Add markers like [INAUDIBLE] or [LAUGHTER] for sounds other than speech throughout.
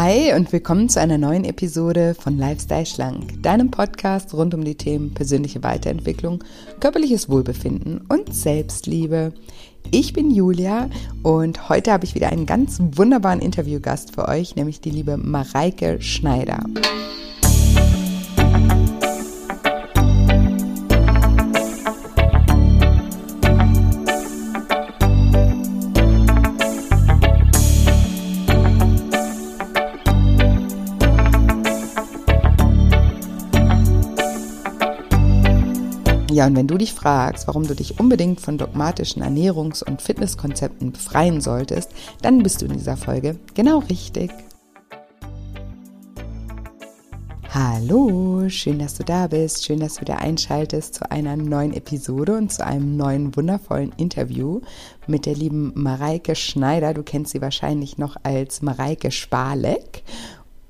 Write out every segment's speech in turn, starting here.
Hi und willkommen zu einer neuen Episode von Lifestyle Schlank, deinem Podcast rund um die Themen persönliche Weiterentwicklung, körperliches Wohlbefinden und Selbstliebe. Ich bin Julia und heute habe ich wieder einen ganz wunderbaren Interviewgast für euch, nämlich die liebe Mareike Schneider. Ja, und wenn du dich fragst, warum du dich unbedingt von dogmatischen Ernährungs- und Fitnesskonzepten befreien solltest, dann bist du in dieser Folge genau richtig. Hallo, schön, dass du da bist, schön, dass du wieder einschaltest zu einer neuen Episode und zu einem neuen wundervollen Interview mit der lieben Mareike Schneider. Du kennst sie wahrscheinlich noch als Mareike Spalek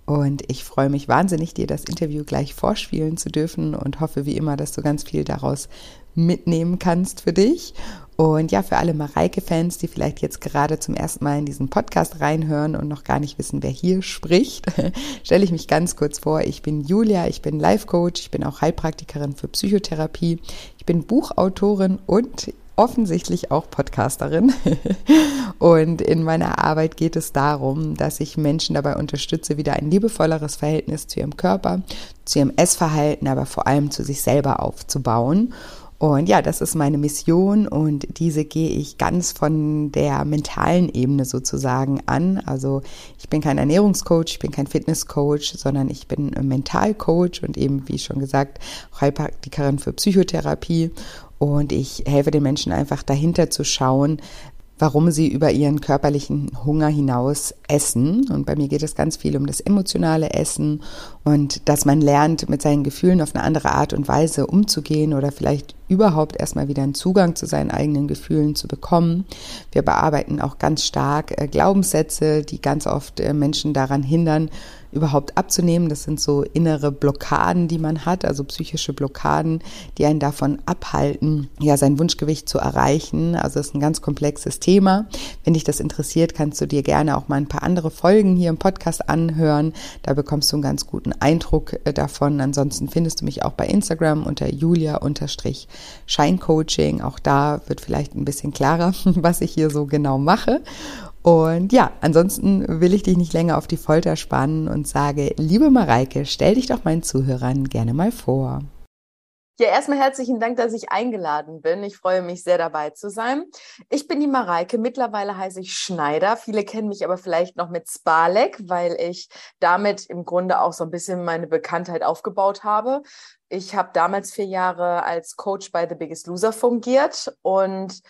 und ich freue mich wahnsinnig, dir das Interview gleich vorspielen zu dürfen und hoffe wie immer, dass du ganz viel daraus mitnehmen kannst für dich. Und ja, für alle Mareike-Fans, die vielleicht jetzt gerade zum ersten Mal in diesen Podcast reinhören und noch gar nicht wissen, wer hier spricht, [LAUGHS] stelle ich mich ganz kurz vor. Ich bin Julia, ich bin Life-Coach, ich bin auch Heilpraktikerin für Psychotherapie, ich bin Buchautorin und offensichtlich auch Podcasterin. [LAUGHS] Und in meiner Arbeit geht es darum, dass ich Menschen dabei unterstütze, wieder ein liebevolleres Verhältnis zu ihrem Körper, zu ihrem Essverhalten, aber vor allem zu sich selber aufzubauen. Und ja, das ist meine Mission und diese gehe ich ganz von der mentalen Ebene sozusagen an. Also ich bin kein Ernährungscoach, ich bin kein Fitnesscoach, sondern ich bin Mentalcoach und eben, wie schon gesagt, Heilpraktikerin für Psychotherapie. Und ich helfe den Menschen einfach dahinter zu schauen, warum sie über ihren körperlichen Hunger hinaus essen. Und bei mir geht es ganz viel um das emotionale Essen und dass man lernt, mit seinen Gefühlen auf eine andere Art und Weise umzugehen oder vielleicht überhaupt erstmal wieder einen Zugang zu seinen eigenen Gefühlen zu bekommen. Wir bearbeiten auch ganz stark äh, Glaubenssätze, die ganz oft äh, Menschen daran hindern, überhaupt abzunehmen. Das sind so innere Blockaden, die man hat, also psychische Blockaden, die einen davon abhalten, ja, sein Wunschgewicht zu erreichen. Also es ist ein ganz komplexes Thema. Wenn dich das interessiert, kannst du dir gerne auch mal ein paar andere Folgen hier im Podcast anhören. Da bekommst du einen ganz guten Eindruck äh, davon. Ansonsten findest du mich auch bei Instagram unter julia-scheincoaching. Auch da wird vielleicht ein bisschen klarer, [LAUGHS] was ich hier so genau mache. Und ja, ansonsten will ich dich nicht länger auf die Folter spannen und sage, liebe Mareike, stell dich doch meinen Zuhörern gerne mal vor. Ja, erstmal herzlichen Dank, dass ich eingeladen bin. Ich freue mich sehr dabei zu sein. Ich bin die Mareike. Mittlerweile heiße ich Schneider. Viele kennen mich aber vielleicht noch mit Spalek, weil ich damit im Grunde auch so ein bisschen meine Bekanntheit aufgebaut habe. Ich habe damals vier Jahre als Coach bei The Biggest Loser fungiert und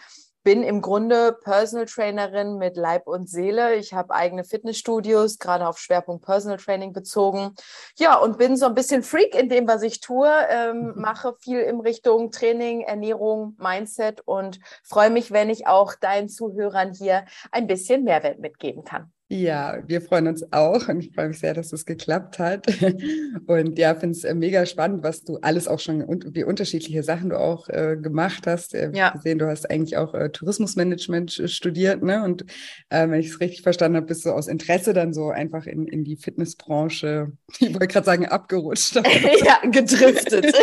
bin im Grunde Personal Trainerin mit Leib und Seele. Ich habe eigene Fitnessstudios, gerade auf Schwerpunkt Personal Training bezogen. Ja, und bin so ein bisschen Freak in dem, was ich tue. Ähm, mhm. Mache viel in Richtung Training, Ernährung, Mindset und freue mich, wenn ich auch deinen Zuhörern hier ein bisschen Mehrwert mitgeben kann. Ja, wir freuen uns auch und ich freue mich sehr, dass es geklappt hat. [LAUGHS] Und ja, finde es äh, mega spannend, was du alles auch schon, wie unterschiedliche Sachen du auch äh, gemacht hast. Äh, ja. gesehen, du hast eigentlich auch äh, Tourismusmanagement studiert, ne? Und äh, wenn ich es richtig verstanden habe, bist du aus Interesse dann so einfach in, in die Fitnessbranche, [LAUGHS] ich wollte gerade sagen, abgerutscht. [LAUGHS] ja, gedriftet.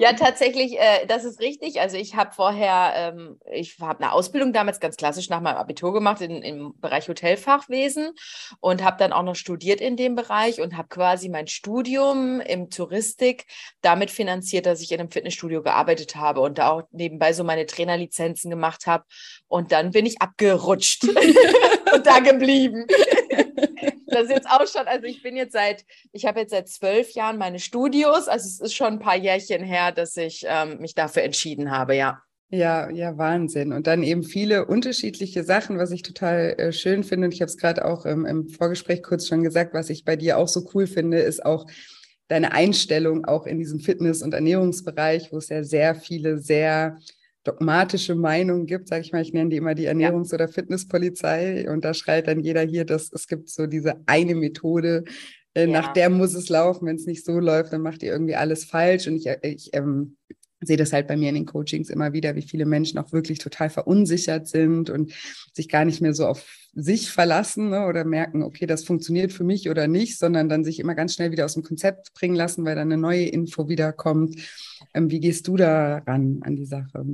Ja, tatsächlich, äh, das ist richtig. Also ich habe vorher, ähm, ich habe eine Ausbildung damals ganz klassisch nach meinem Abitur gemacht in, im Bereich Hotelfachwesen und habe dann auch noch studiert in dem Bereich und habe quasi mein Studium im Touristik damit finanziert, dass ich in einem Fitnessstudio gearbeitet habe und da auch nebenbei so meine Trainerlizenzen gemacht habe. Und dann bin ich abgerutscht [LAUGHS] [LAUGHS] und da geblieben. Das jetzt auch schon, also ich bin jetzt seit, ich habe jetzt seit zwölf Jahren meine Studios, also es ist schon ein paar Jährchen her, dass ich ähm, mich dafür entschieden habe, ja. Ja, ja, Wahnsinn. Und dann eben viele unterschiedliche Sachen, was ich total äh, schön finde. Und ich habe es gerade auch ähm, im Vorgespräch kurz schon gesagt, was ich bei dir auch so cool finde, ist auch deine Einstellung auch in diesem Fitness- und Ernährungsbereich, wo es ja sehr viele sehr dogmatische Meinungen gibt, sage ich mal, ich nenne die immer die Ernährungs- oder Fitnesspolizei. Und da schreit dann jeder hier, dass es gibt so diese eine Methode, äh, ja. nach der muss es laufen, wenn es nicht so läuft, dann macht ihr irgendwie alles falsch. Und ich, äh, ich ähm, sehe das halt bei mir in den Coachings immer wieder, wie viele Menschen auch wirklich total verunsichert sind und sich gar nicht mehr so auf sich verlassen ne, oder merken, okay, das funktioniert für mich oder nicht, sondern dann sich immer ganz schnell wieder aus dem Konzept bringen lassen, weil dann eine neue Info wiederkommt. Ähm, wie gehst du da ran an die Sache?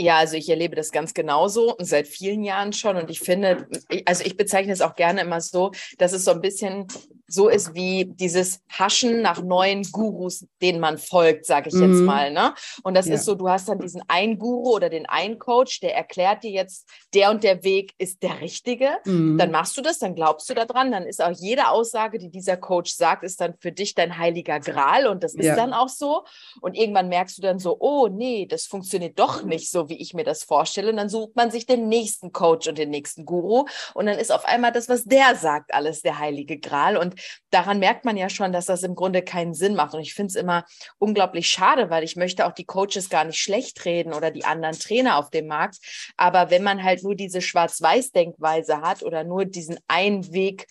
Ja, also ich erlebe das ganz genauso seit vielen Jahren schon und ich finde, also ich bezeichne es auch gerne immer so, dass es so ein bisschen so ist wie dieses Haschen nach neuen Gurus, denen man folgt, sage ich mhm. jetzt mal. Ne? Und das ja. ist so, du hast dann diesen einen Guru oder den einen Coach, der erklärt dir jetzt, der und der Weg ist der richtige. Mhm. Dann machst du das, dann glaubst du daran, dann ist auch jede Aussage, die dieser Coach sagt, ist dann für dich dein heiliger Gral und das ist ja. dann auch so. Und irgendwann merkst du dann so, oh nee, das funktioniert doch nicht so, wie ich mir das vorstelle. Und dann sucht man sich den nächsten Coach und den nächsten Guru und dann ist auf einmal das, was der sagt, alles der heilige Gral. Und daran merkt man ja schon, dass das im Grunde keinen Sinn macht. Und ich finde es immer unglaublich schade, weil ich möchte auch die Coaches gar nicht schlecht reden oder die anderen Trainer auf dem Markt. Aber wenn man halt nur diese Schwarz-Weiß-Denkweise hat oder nur diesen einen Weg,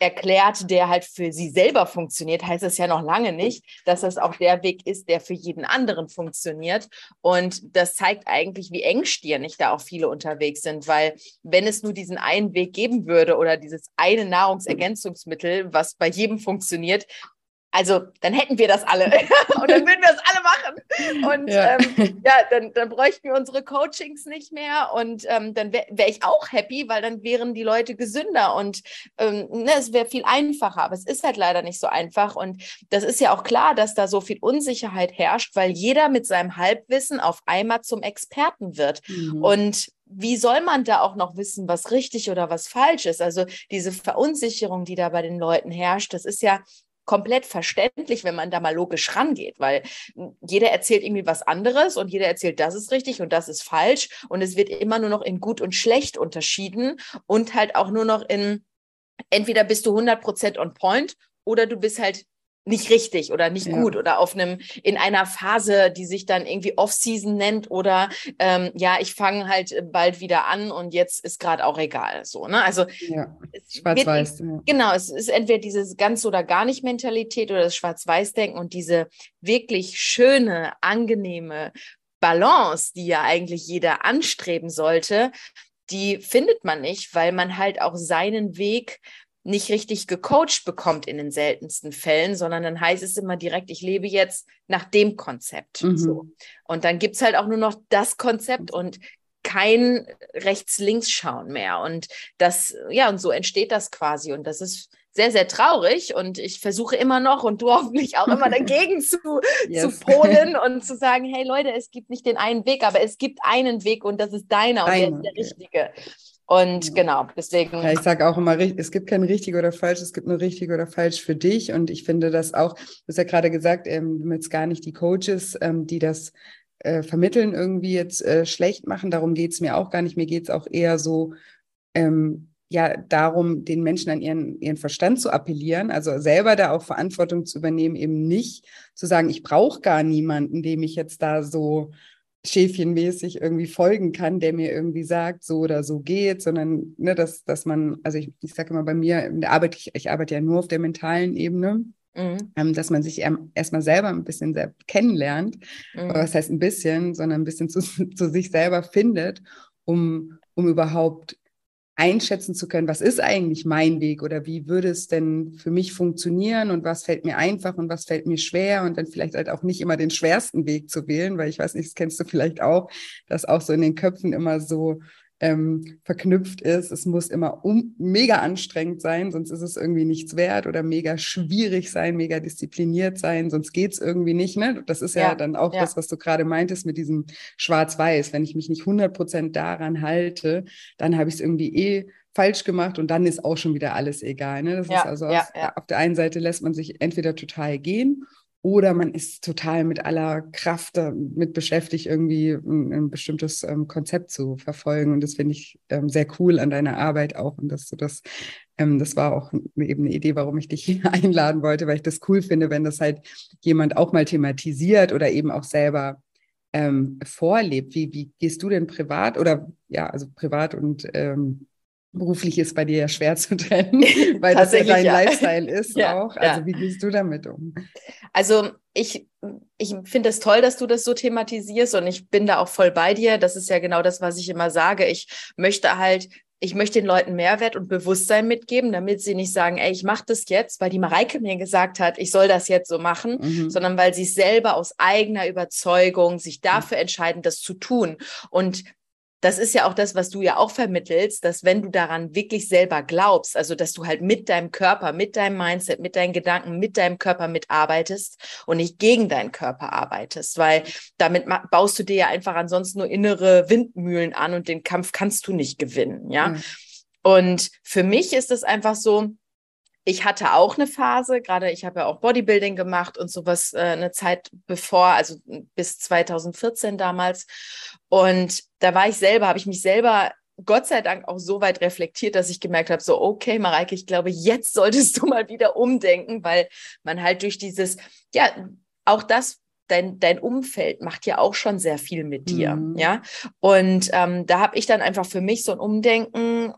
erklärt, der halt für sie selber funktioniert, heißt es ja noch lange nicht, dass das auch der Weg ist, der für jeden anderen funktioniert. Und das zeigt eigentlich, wie engstirnig da auch viele unterwegs sind, weil wenn es nur diesen einen Weg geben würde oder dieses eine Nahrungsergänzungsmittel, was bei jedem funktioniert, also dann hätten wir das alle [LAUGHS] und dann würden wir das alle. [LAUGHS] Und ja, ähm, ja dann, dann bräuchten wir unsere Coachings nicht mehr und ähm, dann wäre wär ich auch happy, weil dann wären die Leute gesünder und ähm, ne, es wäre viel einfacher. Aber es ist halt leider nicht so einfach und das ist ja auch klar, dass da so viel Unsicherheit herrscht, weil jeder mit seinem Halbwissen auf einmal zum Experten wird. Mhm. Und wie soll man da auch noch wissen, was richtig oder was falsch ist? Also diese Verunsicherung, die da bei den Leuten herrscht, das ist ja komplett verständlich, wenn man da mal logisch rangeht, weil jeder erzählt irgendwie was anderes und jeder erzählt, das ist richtig und das ist falsch und es wird immer nur noch in gut und schlecht unterschieden und halt auch nur noch in entweder bist du 100% on point oder du bist halt nicht richtig oder nicht ja. gut oder auf einem in einer Phase, die sich dann irgendwie Off-Season nennt oder ähm, ja, ich fange halt bald wieder an und jetzt ist gerade auch egal. So, ne? Also ja. schwarz-weiß. Ja. Genau, es ist entweder diese ganz oder gar nicht Mentalität oder das Schwarz-Weiß-Denken und diese wirklich schöne, angenehme Balance, die ja eigentlich jeder anstreben sollte, die findet man nicht, weil man halt auch seinen Weg nicht richtig gecoacht bekommt in den seltensten Fällen, sondern dann heißt es immer direkt, ich lebe jetzt nach dem Konzept. Mhm. So. Und dann gibt es halt auch nur noch das Konzept und kein Rechts-Links-Schauen mehr. Und das, ja, und so entsteht das quasi. Und das ist sehr, sehr traurig. Und ich versuche immer noch und du [LAUGHS] hoffentlich auch immer dagegen zu, [LAUGHS] yes. zu polen und zu sagen, hey Leute, es gibt nicht den einen Weg, aber es gibt einen Weg und das ist deiner und Deine, der ist der richtige. Und genau, deswegen. Ja, ich sage auch immer, es gibt kein richtig oder falsch, es gibt nur richtig oder falsch für dich. Und ich finde das auch, du hast ja gerade gesagt, ähm, jetzt gar nicht die Coaches, ähm, die das äh, vermitteln, irgendwie jetzt äh, schlecht machen. Darum geht es mir auch gar nicht. Mir geht es auch eher so, ähm, ja, darum, den Menschen an ihren, ihren Verstand zu appellieren, also selber da auch Verantwortung zu übernehmen, eben nicht zu sagen, ich brauche gar niemanden, dem ich jetzt da so schäfchenmäßig irgendwie folgen kann, der mir irgendwie sagt, so oder so geht, sondern ne, dass, dass man, also ich, ich sage immer bei mir, in der Arbeit, ich, ich arbeite ja nur auf der mentalen Ebene, mhm. ähm, dass man sich erstmal selber ein bisschen selbst kennenlernt, mhm. was heißt ein bisschen, sondern ein bisschen zu, [LAUGHS] zu sich selber findet, um, um überhaupt einschätzen zu können, was ist eigentlich mein Weg oder wie würde es denn für mich funktionieren und was fällt mir einfach und was fällt mir schwer und dann vielleicht halt auch nicht immer den schwersten Weg zu wählen, weil ich weiß nicht, das kennst du vielleicht auch, dass auch so in den Köpfen immer so ähm, verknüpft ist. Es muss immer um, mega anstrengend sein, sonst ist es irgendwie nichts wert oder mega schwierig sein, mega diszipliniert sein, sonst geht es irgendwie nicht. Ne? Das ist ja, ja dann auch ja. das, was du gerade meintest mit diesem Schwarz-Weiß. Wenn ich mich nicht 100 Prozent daran halte, dann habe ich es irgendwie eh falsch gemacht und dann ist auch schon wieder alles egal. Ne? Das ja, ist also auf, auf der einen Seite lässt man sich entweder total gehen oder man ist total mit aller Kraft damit beschäftigt, irgendwie ein, ein bestimmtes ähm, Konzept zu verfolgen. Und das finde ich ähm, sehr cool an deiner Arbeit auch. Und dass du das, ähm, das war auch eben eine Idee, warum ich dich [LAUGHS] hier einladen wollte, weil ich das cool finde, wenn das halt jemand auch mal thematisiert oder eben auch selber ähm, vorlebt. Wie, wie gehst du denn privat oder ja, also privat und ähm, beruflich ist bei dir ja schwer zu trennen, [LAUGHS] weil das ja dein ja. Lifestyle [LAUGHS] ist ja, auch. Also ja. wie gehst du damit um? Also ich, ich finde es das toll, dass du das so thematisierst und ich bin da auch voll bei dir. Das ist ja genau das, was ich immer sage. Ich möchte halt ich möchte den Leuten Mehrwert und Bewusstsein mitgeben, damit sie nicht sagen, ey, ich mache das jetzt, weil die Mareike mir gesagt hat, ich soll das jetzt so machen, mhm. sondern weil sie selber aus eigener Überzeugung sich dafür entscheiden, das zu tun. Und das ist ja auch das, was du ja auch vermittelst, dass wenn du daran wirklich selber glaubst, also dass du halt mit deinem Körper, mit deinem Mindset, mit deinen Gedanken, mit deinem Körper mitarbeitest und nicht gegen deinen Körper arbeitest, weil damit baust du dir ja einfach ansonsten nur innere Windmühlen an und den Kampf kannst du nicht gewinnen, ja. Mhm. Und für mich ist es einfach so, ich hatte auch eine Phase, gerade ich habe ja auch Bodybuilding gemacht und sowas äh, eine Zeit bevor, also bis 2014 damals. Und da war ich selber, habe ich mich selber Gott sei Dank auch so weit reflektiert, dass ich gemerkt habe, so, okay, Mareike, ich glaube, jetzt solltest du mal wieder umdenken, weil man halt durch dieses, ja, auch das dein, dein Umfeld macht ja auch schon sehr viel mit dir. Mhm. Ja. Und ähm, da habe ich dann einfach für mich so ein Umdenken,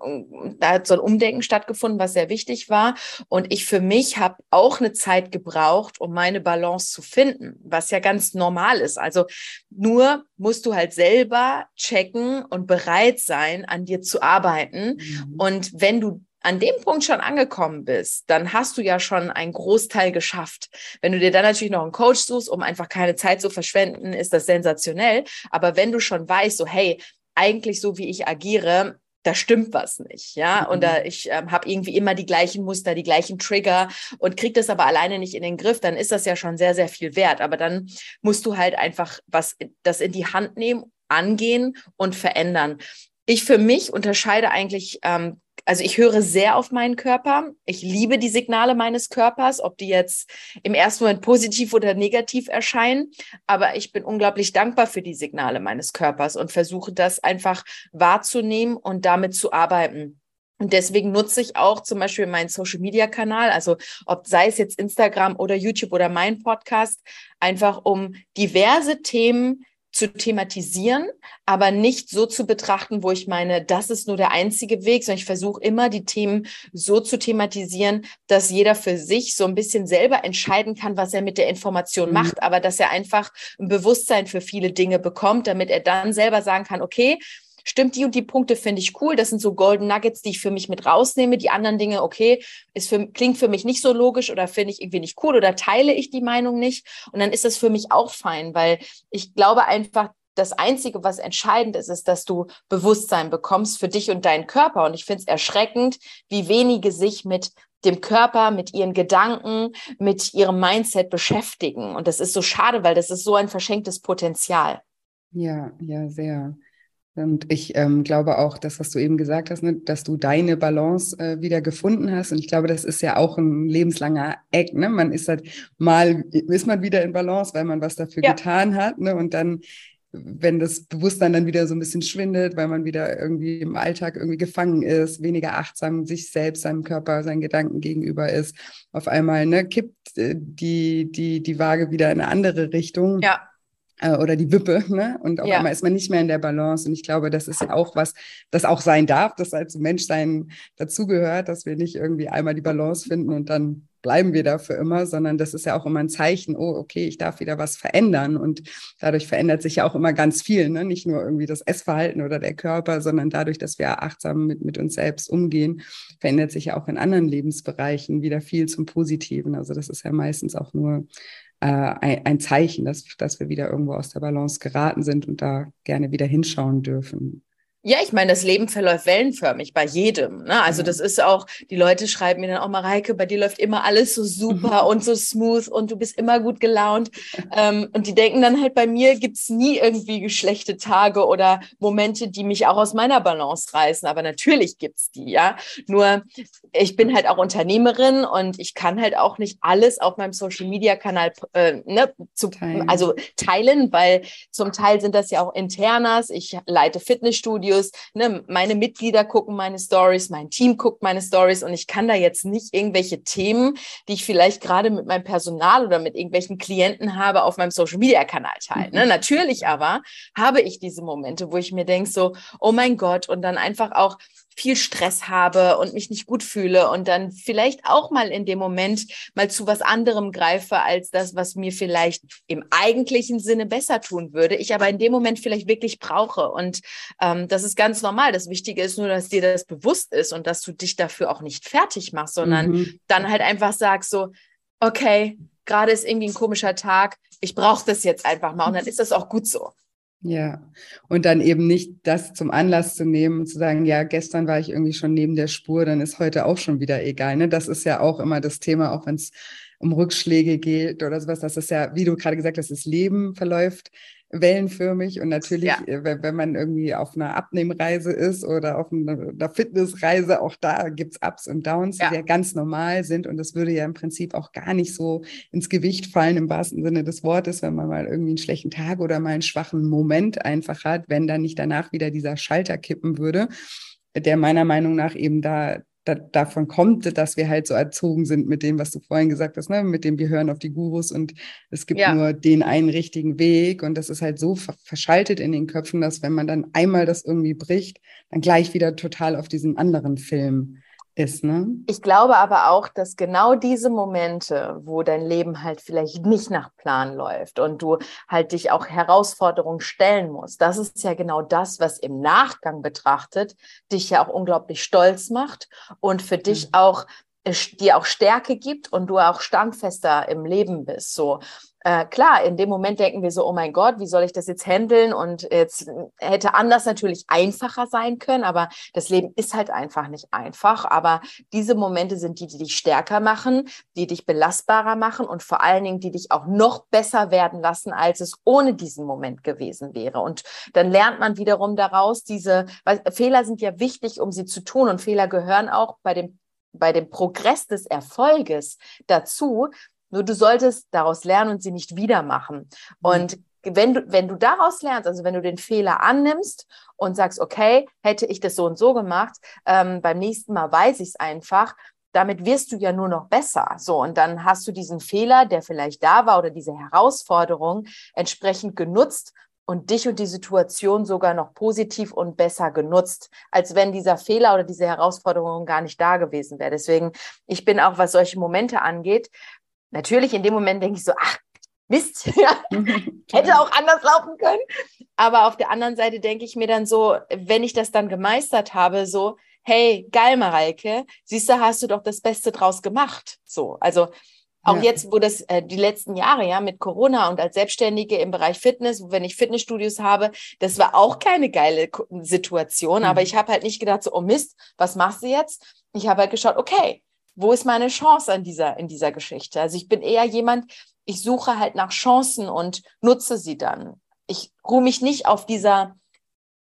da hat so ein Umdenken stattgefunden, was sehr wichtig war. Und ich für mich habe auch eine Zeit gebraucht, um meine Balance zu finden, was ja ganz normal ist. Also nur musst du halt selber checken und bereit sein, an dir zu arbeiten. Mhm. Und wenn du an dem Punkt schon angekommen bist, dann hast du ja schon einen Großteil geschafft. Wenn du dir dann natürlich noch einen Coach suchst, um einfach keine Zeit zu verschwenden, ist das sensationell. Aber wenn du schon weißt, so hey, eigentlich so wie ich agiere, da stimmt was nicht, ja. Und da mhm. ich ähm, habe irgendwie immer die gleichen Muster, die gleichen Trigger und krieg das aber alleine nicht in den Griff, dann ist das ja schon sehr, sehr viel wert. Aber dann musst du halt einfach was das in die Hand nehmen, angehen und verändern. Ich für mich unterscheide eigentlich ähm, also ich höre sehr auf meinen Körper. Ich liebe die Signale meines Körpers, ob die jetzt im ersten Moment positiv oder negativ erscheinen. Aber ich bin unglaublich dankbar für die Signale meines Körpers und versuche das einfach wahrzunehmen und damit zu arbeiten. Und deswegen nutze ich auch zum Beispiel meinen Social Media Kanal, also ob sei es jetzt Instagram oder YouTube oder mein Podcast, einfach um diverse Themen zu thematisieren, aber nicht so zu betrachten, wo ich meine, das ist nur der einzige Weg, sondern ich versuche immer die Themen so zu thematisieren, dass jeder für sich so ein bisschen selber entscheiden kann, was er mit der Information mhm. macht, aber dass er einfach ein Bewusstsein für viele Dinge bekommt, damit er dann selber sagen kann, okay, stimmt, die und die Punkte finde ich cool. Das sind so Golden Nuggets, die ich für mich mit rausnehme. Die anderen Dinge, okay, ist für, klingt für mich nicht so logisch oder finde ich irgendwie nicht cool oder teile ich die Meinung nicht. Und dann ist das für mich auch fein, weil ich glaube einfach, das Einzige, was entscheidend ist, ist, dass du Bewusstsein bekommst für dich und deinen Körper. Und ich finde es erschreckend, wie wenige sich mit dem Körper, mit ihren Gedanken, mit ihrem Mindset beschäftigen. Und das ist so schade, weil das ist so ein verschenktes Potenzial. Ja, ja, sehr. Und ich ähm, glaube auch, das, was du eben gesagt hast, ne, dass du deine Balance äh, wieder gefunden hast. Und ich glaube, das ist ja auch ein lebenslanger Eck. Ne? Man ist halt mal, ist man wieder in Balance, weil man was dafür ja. getan hat. Ne? Und dann, wenn das Bewusstsein dann wieder so ein bisschen schwindet, weil man wieder irgendwie im Alltag irgendwie gefangen ist, weniger achtsam sich selbst, seinem Körper, seinen Gedanken gegenüber ist, auf einmal ne, kippt äh, die, die, die Waage wieder in eine andere Richtung. Ja äh, oder die Wippe, ne? Und auf ja. einmal ist man nicht mehr in der Balance. Und ich glaube, das ist ja auch was, das auch sein darf, das als Menschsein dazugehört, dass wir nicht irgendwie einmal die Balance finden und dann bleiben wir da für immer, sondern das ist ja auch immer ein Zeichen, oh, okay, ich darf wieder was verändern. Und dadurch verändert sich ja auch immer ganz viel, ne? nicht nur irgendwie das Essverhalten oder der Körper, sondern dadurch, dass wir achtsam mit, mit uns selbst umgehen, verändert sich ja auch in anderen Lebensbereichen wieder viel zum Positiven. Also das ist ja meistens auch nur äh, ein, ein Zeichen, dass, dass wir wieder irgendwo aus der Balance geraten sind und da gerne wieder hinschauen dürfen. Ja, ich meine, das Leben verläuft wellenförmig bei jedem. Ne? Also das ist auch, die Leute schreiben mir dann auch mal, Reike, bei dir läuft immer alles so super und so smooth und du bist immer gut gelaunt. Ähm, und die denken dann halt, bei mir gibt's nie irgendwie schlechte Tage oder Momente, die mich auch aus meiner Balance reißen. Aber natürlich gibt's die, ja. Nur ich bin halt auch Unternehmerin und ich kann halt auch nicht alles auf meinem Social-Media-Kanal äh, ne, zu, teilen. also teilen, weil zum Teil sind das ja auch Internas. Ich leite Fitnessstudios Videos. Ne? Meine Mitglieder gucken meine Stories, mein Team guckt meine Stories und ich kann da jetzt nicht irgendwelche Themen, die ich vielleicht gerade mit meinem Personal oder mit irgendwelchen Klienten habe, auf meinem Social Media Kanal teilen. Ne? Mhm. Natürlich aber habe ich diese Momente, wo ich mir denke so, oh mein Gott, und dann einfach auch viel Stress habe und mich nicht gut fühle und dann vielleicht auch mal in dem Moment mal zu was anderem greife als das, was mir vielleicht im eigentlichen Sinne besser tun würde, ich aber in dem Moment vielleicht wirklich brauche. Und ähm, das ist ganz normal. Das Wichtige ist nur, dass dir das bewusst ist und dass du dich dafür auch nicht fertig machst, sondern mhm. dann halt einfach sagst so, okay, gerade ist irgendwie ein komischer Tag, ich brauche das jetzt einfach mal und dann ist das auch gut so. Ja, und dann eben nicht das zum Anlass zu nehmen und zu sagen, ja, gestern war ich irgendwie schon neben der Spur, dann ist heute auch schon wieder egal. Ne? Das ist ja auch immer das Thema, auch wenn es um Rückschläge geht oder sowas. Das ist ja, wie du gerade gesagt hast, das Leben verläuft wellenförmig und natürlich, ja. Äh, wenn man irgendwie auf einer Abnehmreise ist oder auf einer Fitnessreise, auch da gibt es Ups und Downs, ja. die ja ganz normal sind und das würde ja im Prinzip auch gar nicht so ins Gewicht fallen im wahrsten Sinne des Wortes, wenn man mal irgendwie einen schlechten Tag oder mal einen schwachen Moment einfach hat, wenn dann nicht danach wieder dieser Schalter kippen würde der meiner Meinung nach eben da da, davon kommt, dass wir halt so erzogen sind mit dem, was du vorhin gesagt hast, ne? mit dem wir hören auf die Gurus und es gibt ja. nur den einen richtigen Weg und das ist halt so verschaltet in den Köpfen, dass wenn man dann einmal das irgendwie bricht, dann gleich wieder total auf diesen anderen Film ist. Ne? Ich glaube aber auch, dass genau diese Momente, wo dein Leben halt vielleicht nicht nach Plan läuft und du halt dich auch Herausforderungen stellen musst, das ist ja genau das, was im Nachgang betrachtet dich ja auch unglaublich stolz macht und für dich mhm. auch äh, dir auch Stärke gibt und du auch standfester im Leben bist. So äh, klar, in dem Moment denken wir so, oh mein Gott, wie soll ich das jetzt handeln? Und jetzt hätte anders natürlich einfacher sein können, aber das Leben ist halt einfach nicht einfach. Aber diese Momente sind die, die dich stärker machen, die dich belastbarer machen und vor allen Dingen, die dich auch noch besser werden lassen, als es ohne diesen Moment gewesen wäre. Und dann lernt man wiederum daraus, diese, weil Fehler sind ja wichtig, um sie zu tun und Fehler gehören auch bei dem bei dem Progress des Erfolges dazu, nur du solltest daraus lernen und sie nicht wieder machen. Mhm. Und wenn du, wenn du daraus lernst, also wenn du den Fehler annimmst und sagst, okay, hätte ich das so und so gemacht, ähm, beim nächsten Mal weiß ich es einfach, damit wirst du ja nur noch besser. So, und dann hast du diesen Fehler, der vielleicht da war oder diese Herausforderung entsprechend genutzt und dich und die Situation sogar noch positiv und besser genutzt, als wenn dieser Fehler oder diese Herausforderung gar nicht da gewesen wäre. Deswegen, ich bin auch, was solche Momente angeht, Natürlich in dem Moment denke ich so, ach, Mist, [LAUGHS] ja, hätte auch anders laufen können. Aber auf der anderen Seite denke ich mir dann so, wenn ich das dann gemeistert habe, so, hey, geil, Mareike, siehst du, hast du doch das Beste draus gemacht. So, also auch ja. jetzt, wo das äh, die letzten Jahre ja mit Corona und als Selbstständige im Bereich Fitness, wenn ich Fitnessstudios habe, das war auch keine geile Situation. Mhm. Aber ich habe halt nicht gedacht so, oh Mist, was machst du jetzt? Ich habe halt geschaut, okay, wo ist meine Chance an dieser, in dieser Geschichte? Also ich bin eher jemand, ich suche halt nach Chancen und nutze sie dann. Ich ruhe mich nicht auf dieser,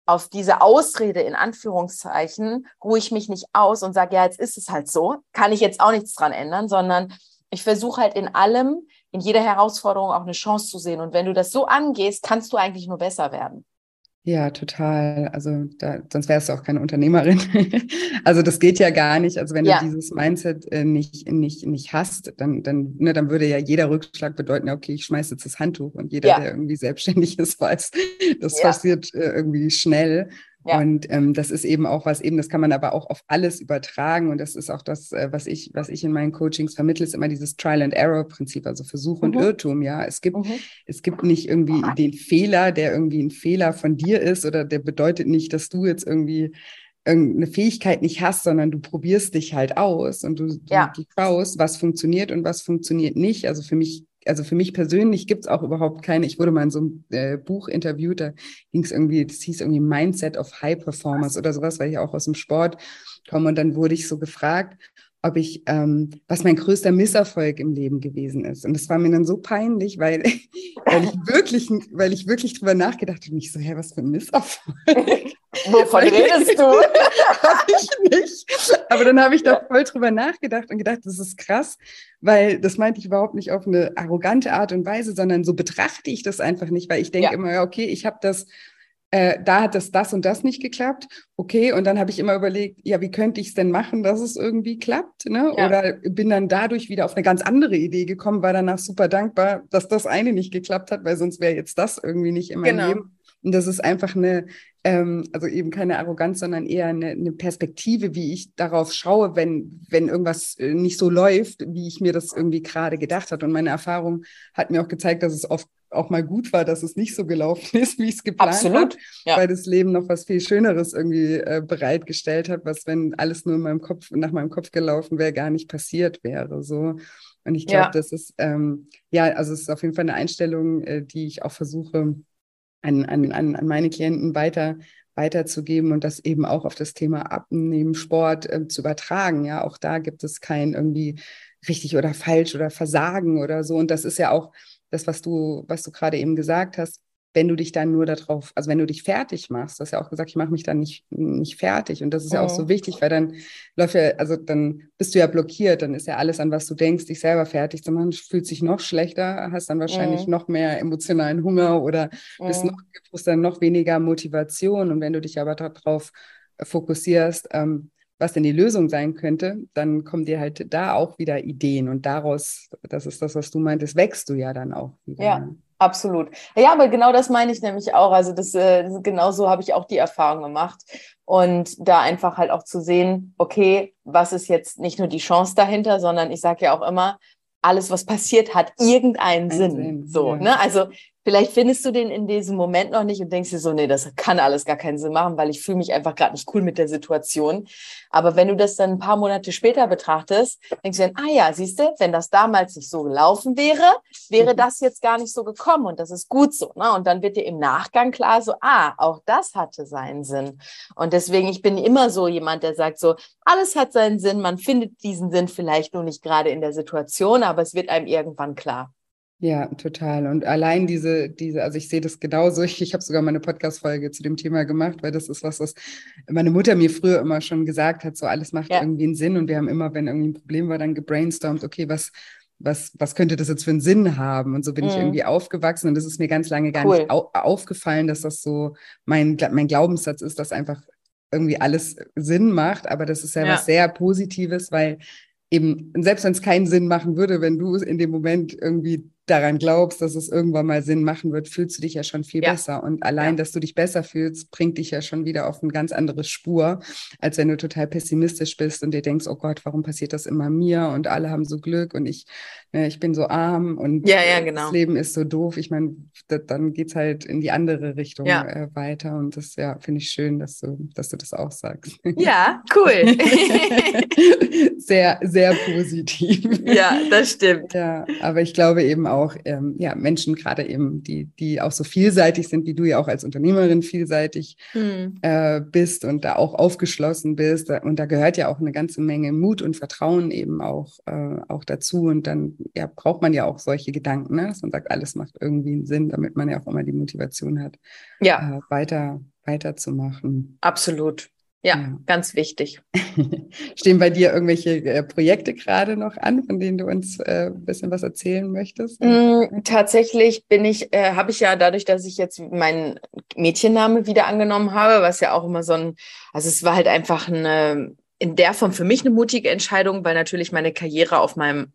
auf diese Ausrede in Anführungszeichen, ruhe ich mich nicht aus und sage, ja, jetzt ist es halt so, kann ich jetzt auch nichts dran ändern, sondern ich versuche halt in allem, in jeder Herausforderung auch eine Chance zu sehen. Und wenn du das so angehst, kannst du eigentlich nur besser werden. Ja, total. Also da, sonst wärst du auch keine Unternehmerin. [LAUGHS] also das geht ja gar nicht. Also wenn ja. du dieses Mindset äh, nicht, nicht, nicht hast, dann, dann, ne, dann würde ja jeder Rückschlag bedeuten, okay, ich schmeiße jetzt das Handtuch. Und jeder, ja. der irgendwie selbstständig [LAUGHS] ist, weiß, das ja. passiert äh, irgendwie schnell. Ja. Und ähm, das ist eben auch was, eben, das kann man aber auch auf alles übertragen. Und das ist auch das, äh, was ich, was ich in meinen Coachings vermittle, ist immer dieses Trial and Error Prinzip, also Versuch und mhm. Irrtum. Ja, es gibt, mhm. es gibt nicht irgendwie den Fehler, der irgendwie ein Fehler von dir ist oder der bedeutet nicht, dass du jetzt irgendwie irgendeine Fähigkeit nicht hast, sondern du probierst dich halt aus und du, ja. du schaust, was funktioniert und was funktioniert nicht. Also für mich also für mich persönlich gibt es auch überhaupt keine, ich wurde mal in so einem äh, Buch interviewt, da ging es irgendwie, das hieß irgendwie Mindset of High Performers oder sowas, weil ich auch aus dem Sport komme und dann wurde ich so gefragt, ob ich, ähm, was mein größter Misserfolg im Leben gewesen ist. Und das war mir dann so peinlich, weil, [LAUGHS] weil ich wirklich, weil ich wirklich drüber nachgedacht habe und ich so, hä, was für ein Misserfolg. [LAUGHS] Wovon redest du? [LAUGHS] ich nicht. Aber dann habe ich da voll drüber nachgedacht und gedacht, das ist krass, weil das meinte ich überhaupt nicht auf eine arrogante Art und Weise, sondern so betrachte ich das einfach nicht, weil ich denke ja. immer, okay, ich habe das äh, da hat es das und das nicht geklappt. Okay, und dann habe ich immer überlegt, ja, wie könnte ich es denn machen, dass es irgendwie klappt? Ne? Ja. Oder bin dann dadurch wieder auf eine ganz andere Idee gekommen, war danach super dankbar, dass das eine nicht geklappt hat, weil sonst wäre jetzt das irgendwie nicht in meinem genau. Leben. Und das ist einfach eine, ähm, also eben keine Arroganz, sondern eher eine, eine, Perspektive, wie ich darauf schaue, wenn, wenn irgendwas äh, nicht so läuft, wie ich mir das irgendwie gerade gedacht habe. Und meine Erfahrung hat mir auch gezeigt, dass es oft auch mal gut war, dass es nicht so gelaufen [LAUGHS] ist, wie ich es geplant Absolut, ja. weil das Leben noch was viel Schöneres irgendwie äh, bereitgestellt hat, was, wenn alles nur in meinem Kopf, nach meinem Kopf gelaufen wäre, gar nicht passiert wäre. So. Und ich glaube, ja. das ist, ähm, ja, also es ist auf jeden Fall eine Einstellung, äh, die ich auch versuche, an, an, an meine Klienten weiter weiterzugeben und das eben auch auf das Thema Abnehmen, Sport äh, zu übertragen. Ja, auch da gibt es kein irgendwie richtig oder falsch oder Versagen oder so. Und das ist ja auch das, was du, was du gerade eben gesagt hast wenn du dich dann nur darauf, also wenn du dich fertig machst, du hast ja auch gesagt, ich mache mich dann nicht, nicht fertig. Und das ist ja auch so mhm. wichtig, weil dann läuft ja, also dann bist du ja blockiert, dann ist ja alles, an was du denkst, dich selber fertig zu machen, fühlt sich noch schlechter, hast dann wahrscheinlich mhm. noch mehr emotionalen Hunger oder bist mhm. noch, hast dann noch weniger Motivation. Und wenn du dich aber darauf fokussierst, ähm, was denn die Lösung sein könnte, dann kommen dir halt da auch wieder Ideen und daraus, das ist das, was du meintest, wächst du ja dann auch wieder. Ja. Absolut. Ja, aber genau das meine ich nämlich auch. Also das, äh, genau so habe ich auch die Erfahrung gemacht. Und da einfach halt auch zu sehen, okay, was ist jetzt nicht nur die Chance dahinter, sondern ich sage ja auch immer, alles, was passiert, hat irgendeinen Sinn. Sinn. So, ja. ne? Also Vielleicht findest du den in diesem Moment noch nicht und denkst dir so, nee, das kann alles gar keinen Sinn machen, weil ich fühle mich einfach gerade nicht cool mit der Situation. Aber wenn du das dann ein paar Monate später betrachtest, denkst du dann, ah ja, siehst du, wenn das damals nicht so gelaufen wäre, wäre das jetzt gar nicht so gekommen und das ist gut so. Ne? Und dann wird dir im Nachgang klar so, ah, auch das hatte seinen Sinn. Und deswegen, ich bin immer so jemand, der sagt so, alles hat seinen Sinn, man findet diesen Sinn vielleicht nur nicht gerade in der Situation, aber es wird einem irgendwann klar. Ja, total. Und allein diese, diese, also ich sehe das genauso. Ich, ich habe sogar meine Podcast-Folge zu dem Thema gemacht, weil das ist was, was meine Mutter mir früher immer schon gesagt hat, so alles macht ja. irgendwie einen Sinn. Und wir haben immer, wenn irgendwie ein Problem war, dann gebrainstormt, okay, was, was, was könnte das jetzt für einen Sinn haben? Und so bin mhm. ich irgendwie aufgewachsen und das ist mir ganz lange gar cool. nicht au aufgefallen, dass das so mein, mein Glaubenssatz ist, dass einfach irgendwie alles Sinn macht. Aber das ist ja, ja. was sehr Positives, weil eben, selbst wenn es keinen Sinn machen würde, wenn du in dem Moment irgendwie daran glaubst, dass es irgendwann mal Sinn machen wird, fühlst du dich ja schon viel ja. besser. Und allein, ja. dass du dich besser fühlst, bringt dich ja schon wieder auf eine ganz andere Spur, als wenn du total pessimistisch bist und dir denkst, oh Gott, warum passiert das immer mir? Und alle haben so Glück und ich, ne, ich bin so arm und ja, genau. das Leben ist so doof. Ich meine, dann geht es halt in die andere Richtung äh, weiter. Und das ja, finde ich schön, dass du, dass du das auch sagst. Ja, cool. [LAUGHS] sehr, sehr positiv. Ja, das stimmt. Ja, aber ich glaube eben auch ähm, ja, Menschen, gerade eben, die, die auch so vielseitig sind, wie du ja auch als Unternehmerin vielseitig hm. äh, bist und da auch aufgeschlossen bist. Und da gehört ja auch eine ganze Menge Mut und Vertrauen eben auch, äh, auch dazu. Und dann ja, braucht man ja auch solche Gedanken, ne? dass man sagt, alles macht irgendwie einen Sinn, damit man ja auch immer die Motivation hat, ja. äh, weiter weiterzumachen. Absolut. Ja, ja, ganz wichtig. [LAUGHS] Stehen bei dir irgendwelche äh, Projekte gerade noch an, von denen du uns äh, ein bisschen was erzählen möchtest? Mm, tatsächlich bin ich, äh, habe ich ja dadurch, dass ich jetzt meinen Mädchenname wieder angenommen habe, was ja auch immer so ein, also es war halt einfach eine in der Form für mich eine mutige Entscheidung, weil natürlich meine Karriere auf meinem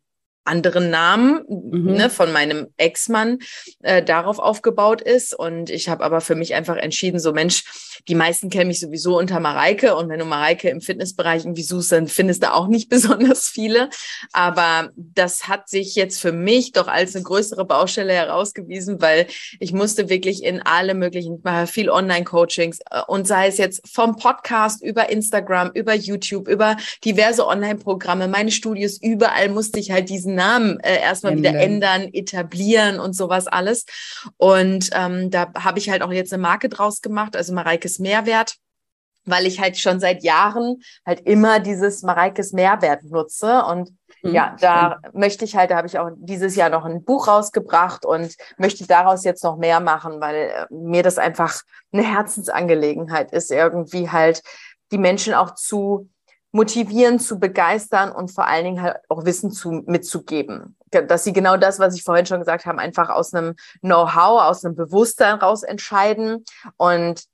anderen Namen mhm. ne, von meinem Ex-Mann äh, darauf aufgebaut ist. Und ich habe aber für mich einfach entschieden, so Mensch, die meisten kennen mich sowieso unter Mareike. Und wenn du Mareike im Fitnessbereich irgendwie suchst, dann findest du auch nicht [LAUGHS] besonders viele. Aber das hat sich jetzt für mich doch als eine größere Baustelle herausgewiesen, weil ich musste wirklich in alle möglichen, ich mache viel Online-Coachings äh, und sei es jetzt vom Podcast über Instagram, über YouTube, über diverse Online-Programme, meine Studios, überall musste ich halt diesen Namen äh, erstmal wieder ändern, etablieren und sowas alles. Und ähm, da habe ich halt auch jetzt eine Marke draus gemacht, also Mareikes Mehrwert weil ich halt schon seit Jahren halt immer dieses Mareikes Mehrwert nutze und mhm, ja, da stimmt. möchte ich halt, da habe ich auch dieses Jahr noch ein Buch rausgebracht und möchte daraus jetzt noch mehr machen, weil äh, mir das einfach eine Herzensangelegenheit ist, irgendwie halt die Menschen auch zu motivieren, zu begeistern und vor allen Dingen halt auch Wissen zu, mitzugeben. Dass sie genau das, was ich vorhin schon gesagt habe, einfach aus einem Know-how, aus einem Bewusstsein raus entscheiden und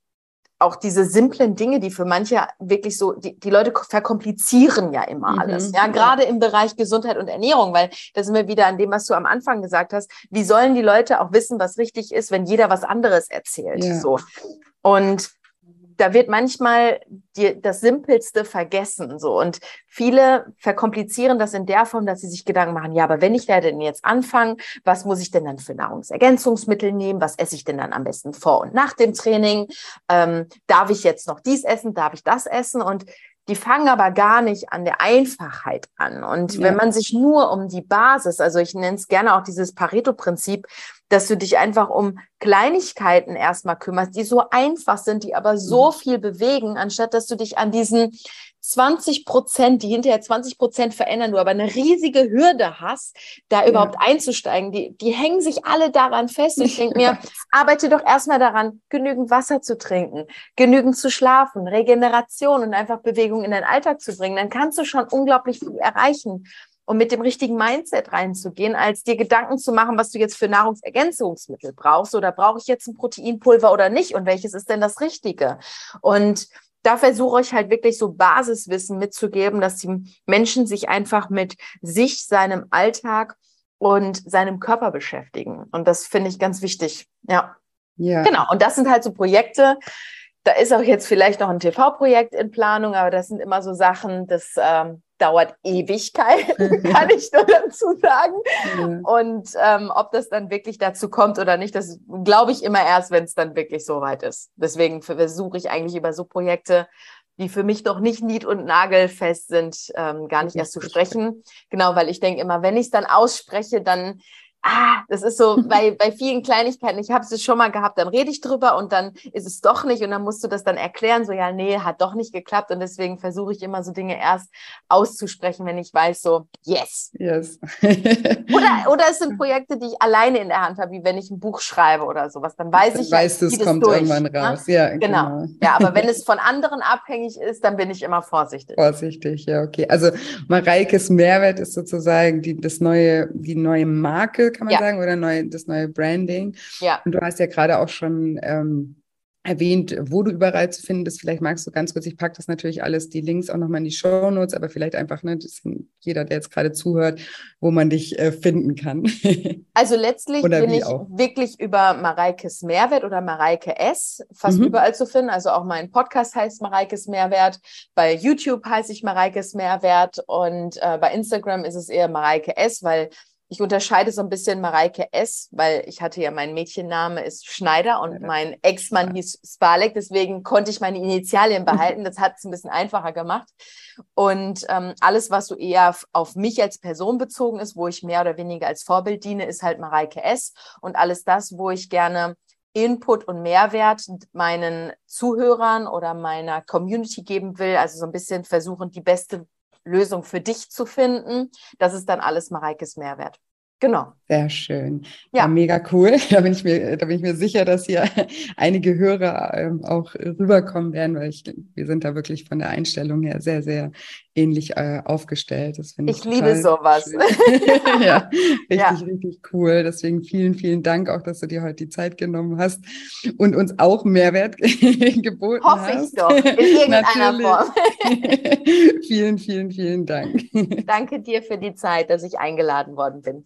auch diese simplen Dinge, die für manche wirklich so, die, die Leute verkomplizieren ja immer mhm. alles. Ja, gerade im Bereich Gesundheit und Ernährung, weil da sind wir wieder an dem, was du am Anfang gesagt hast. Wie sollen die Leute auch wissen, was richtig ist, wenn jeder was anderes erzählt? Ja. So. Und da wird manchmal die, das Simpelste vergessen. So. Und viele verkomplizieren das in der Form, dass sie sich Gedanken machen, ja, aber wenn ich da denn jetzt anfange, was muss ich denn dann für Nahrungsergänzungsmittel nehmen? Was esse ich denn dann am besten vor und nach dem Training? Ähm, darf ich jetzt noch dies essen? Darf ich das essen? Und die fangen aber gar nicht an der Einfachheit an. Und ja. wenn man sich nur um die Basis, also ich nenne es gerne auch dieses Pareto-Prinzip, dass du dich einfach um Kleinigkeiten erstmal kümmerst, die so einfach sind, die aber so mhm. viel bewegen, anstatt dass du dich an diesen 20 Prozent, die hinterher 20 Prozent verändern, du aber eine riesige Hürde hast, da ja. überhaupt einzusteigen, die, die hängen sich alle daran fest. Ich denke mir, [LAUGHS] arbeite doch erstmal daran, genügend Wasser zu trinken, genügend zu schlafen, Regeneration und einfach Bewegung in deinen Alltag zu bringen. Dann kannst du schon unglaublich viel erreichen. Und mit dem richtigen Mindset reinzugehen, als dir Gedanken zu machen, was du jetzt für Nahrungsergänzungsmittel brauchst oder brauche ich jetzt ein Proteinpulver oder nicht und welches ist denn das Richtige? Und da versuche ich halt wirklich so Basiswissen mitzugeben, dass die Menschen sich einfach mit sich, seinem Alltag und seinem Körper beschäftigen. Und das finde ich ganz wichtig. Ja. Ja. Genau. Und das sind halt so Projekte. Da ist auch jetzt vielleicht noch ein TV-Projekt in Planung, aber das sind immer so Sachen, das ähm, dauert Ewigkeit, [LAUGHS] kann ich nur dazu sagen. Ja. Und ähm, ob das dann wirklich dazu kommt oder nicht, das glaube ich immer erst, wenn es dann wirklich so weit ist. Deswegen versuche ich eigentlich über so Projekte, die für mich noch nicht nied- und nagelfest sind, ähm, gar nicht erst zu sprechen. Genau, weil ich denke immer, wenn ich es dann ausspreche, dann ah, das ist so [LAUGHS] bei, bei vielen Kleinigkeiten, ich habe es schon mal gehabt, dann rede ich drüber und dann ist es doch nicht und dann musst du das dann erklären, so ja, nee, hat doch nicht geklappt und deswegen versuche ich immer so Dinge erst auszusprechen, wenn ich weiß, so yes. Yes. [LAUGHS] oder, oder es sind Projekte, die ich alleine in der Hand habe, wie wenn ich ein Buch schreibe oder sowas, dann weiß dann ich, weißt es kommt durch, irgendwann ne? raus. Ne? Ja, genau. genau. Ja, aber wenn [LAUGHS] es von anderen abhängig ist, dann bin ich immer vorsichtig. Vorsichtig, ja, okay. Also Mareikes Mehrwert ist sozusagen die, das neue, die neue Marke kann man ja. sagen, oder neu, das neue Branding. Ja. Und du hast ja gerade auch schon ähm, erwähnt, wo du überall zu finden bist. Vielleicht magst du ganz kurz, ich packe das natürlich alles, die Links auch nochmal in die Show Notes, aber vielleicht einfach, ne, jeder, der jetzt gerade zuhört, wo man dich äh, finden kann. [LAUGHS] Also letztlich bin ich auch. wirklich über Mareikes Mehrwert oder Mareike S fast mhm. überall zu finden. Also auch mein Podcast heißt Mareikes Mehrwert. Bei YouTube heiße ich Mareikes Mehrwert und äh, bei Instagram ist es eher Mareike S, weil ich unterscheide so ein bisschen Mareike S., weil ich hatte ja, mein Mädchenname ist Schneider und mein Ex-Mann hieß Spalek, deswegen konnte ich meine Initialien [LAUGHS] behalten. Das hat es ein bisschen einfacher gemacht. Und ähm, alles, was so eher auf mich als Person bezogen ist, wo ich mehr oder weniger als Vorbild diene, ist halt Mareike S. Und alles das, wo ich gerne Input und Mehrwert meinen Zuhörern oder meiner Community geben will, also so ein bisschen versuchen, die beste Lösung für dich zu finden. Das ist dann alles Mareikes Mehrwert. Genau. Sehr schön. Ja. ja. mega cool. [LAUGHS] Da bin ich mir, da bin ich mir sicher, dass hier [LAUGHS] einige Hörer ähm, auch rüberkommen werden, weil ich, wir sind da wirklich von der Einstellung her sehr, sehr ähnlich äh, aufgestellt. Das ich. Ich liebe sowas. [LAUGHS] [LAUGHS] ja, richtig, ja. richtig cool. Deswegen vielen, vielen Dank auch, dass du dir heute die Zeit genommen hast und uns auch Mehrwert [LAUGHS] geboten Hoffe hast. Hoffe ich doch, in irgendeiner Form. vielen, vielen, vielen Dank. Danke dir für die Zeit, dass ich eingeladen worden bin.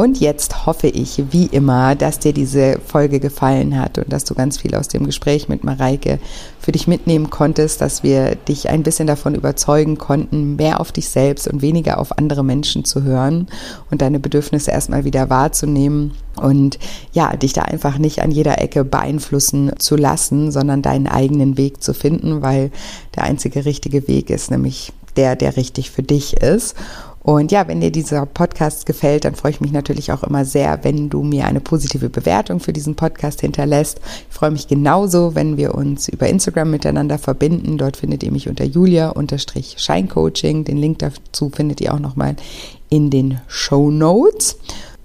Und jetzt hoffe ich, wie immer, dass dir diese Folge gefallen hat und dass du ganz viel aus dem Gespräch mit Mareike für dich mitnehmen konntest, dass wir dich ein bisschen davon überzeugen konnten, mehr auf dich selbst und weniger auf andere Menschen zu hören und deine Bedürfnisse erstmal wieder wahrzunehmen und ja, dich da einfach nicht an jeder Ecke beeinflussen zu lassen, sondern deinen eigenen Weg zu finden, weil der einzige richtige Weg ist nämlich der, der richtig für dich ist. Und ja, wenn dir dieser Podcast gefällt, dann freue ich mich natürlich auch immer sehr, wenn du mir eine positive Bewertung für diesen Podcast hinterlässt. Ich freue mich genauso, wenn wir uns über Instagram miteinander verbinden. Dort findet ihr mich unter julia-scheincoaching. Den Link dazu findet ihr auch nochmal in den Show Notes.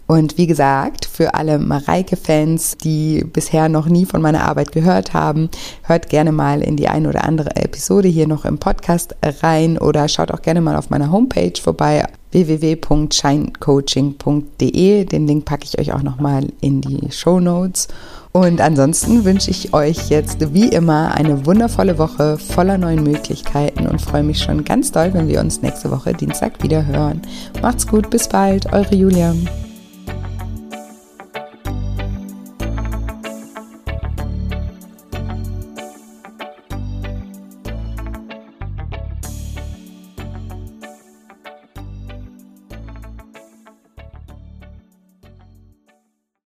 Und wie gesagt, für alle Mareike-Fans, die bisher noch nie von meiner Arbeit gehört haben, hört gerne mal in die eine oder andere Episode hier noch im Podcast rein oder schaut auch gerne mal auf meiner Homepage vorbei www.shinecoaching.de. Den Link packe ich euch auch nochmal in die Show Notes. Und ansonsten wünsche ich euch jetzt wie immer eine wundervolle Woche voller neuen Möglichkeiten und freue mich schon ganz doll, wenn wir uns nächste Woche Dienstag wieder hören. Macht's gut, bis bald, eure Julia.